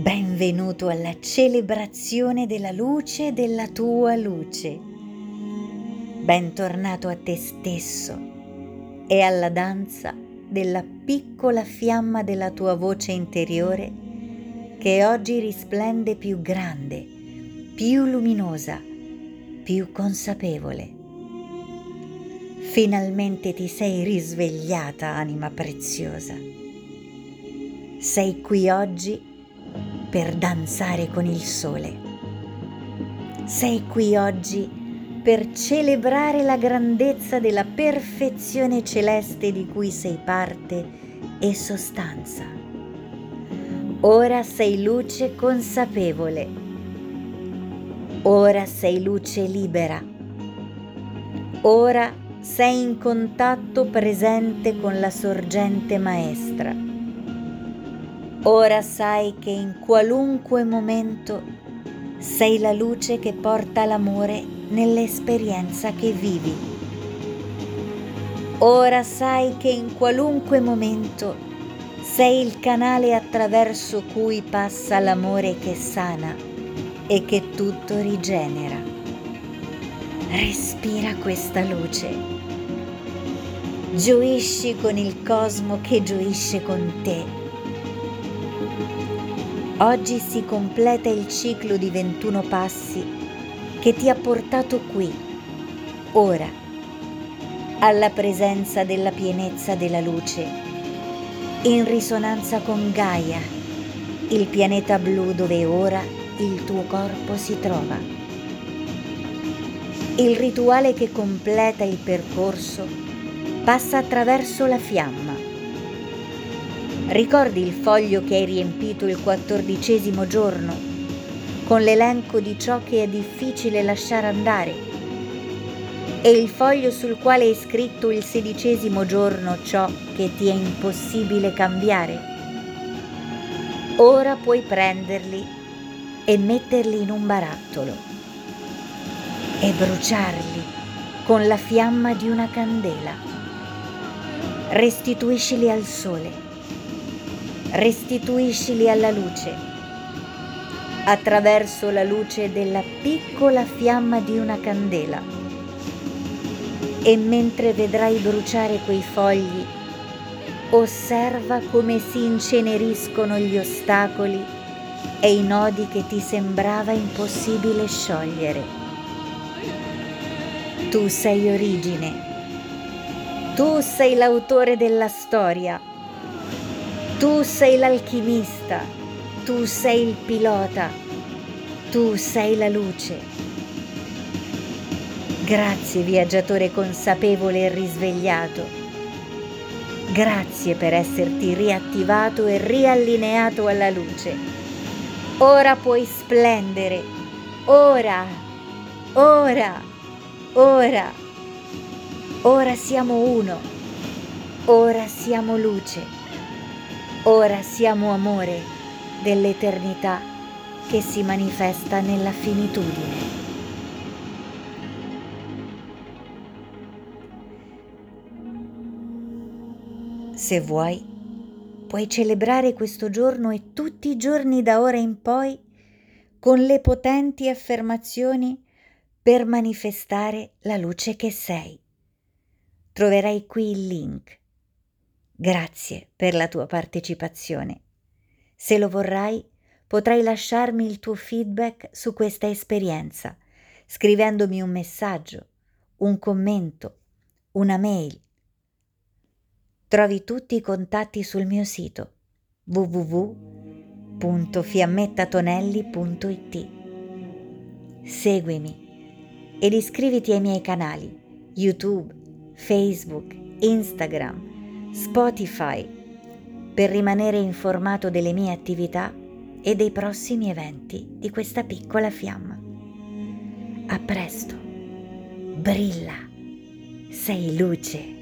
Benvenuto alla celebrazione della luce della tua luce. Bentornato a te stesso e alla danza della piccola fiamma della tua voce interiore che oggi risplende più grande, più luminosa, più consapevole. Finalmente ti sei risvegliata, anima preziosa. Sei qui oggi per danzare con il sole. Sei qui oggi per celebrare la grandezza della perfezione celeste di cui sei parte e sostanza. Ora sei luce consapevole. Ora sei luce libera. Ora sei in contatto presente con la sorgente maestra Ora sai che in qualunque momento sei la luce che porta l'amore nell'esperienza che vivi. Ora sai che in qualunque momento sei il canale attraverso cui passa l'amore che sana e che tutto rigenera. Respira questa luce. Gioisci con il cosmo che gioisce con te Oggi si completa il ciclo di 21 passi che ti ha portato qui, ora, alla presenza della pienezza della luce, in risonanza con Gaia, il pianeta blu dove ora il tuo corpo si trova. Il rituale che completa il percorso passa attraverso la fiamma Ricordi il foglio che hai riempito il quattordicesimo giorno con l'elenco di ciò che è difficile lasciare andare e il foglio sul quale hai scritto il sedicesimo giorno ciò che ti è impossibile cambiare? Ora puoi prenderli e metterli in un barattolo e bruciarli con la fiamma di una candela. Restituiscili al sole restituiscili alla luce, attraverso la luce della piccola fiamma di una candela. E mentre vedrai bruciare quei fogli, osserva come si inceneriscono gli ostacoli e i nodi che ti sembrava impossibile sciogliere. Tu sei origine, tu sei l'autore della storia tu sei l'alchimista, tu sei il pilota, tu sei la luce. Grazie viaggiatore consapevole e risvegliato. Grazie per esserti riattivato e riallineato alla luce. Ora puoi splendere. Ora, ora, ora. Ora siamo uno. Ora siamo luce. Ora siamo amore dell'eternità che si manifesta nella finitudine. Se vuoi, puoi celebrare questo giorno e tutti i giorni da ora in poi con le potenti affermazioni per manifestare la luce che sei. Troverai qui il link Grazie per la tua partecipazione. Se lo vorrai, potrai lasciarmi il tuo feedback su questa esperienza, scrivendomi un messaggio, un commento, una mail. Trovi tutti i contatti sul mio sito www.fiammettatonelli.it. Seguimi ed iscriviti ai miei canali YouTube, Facebook, Instagram Spotify per rimanere informato delle mie attività e dei prossimi eventi di questa piccola fiamma. A presto, brilla, sei luce.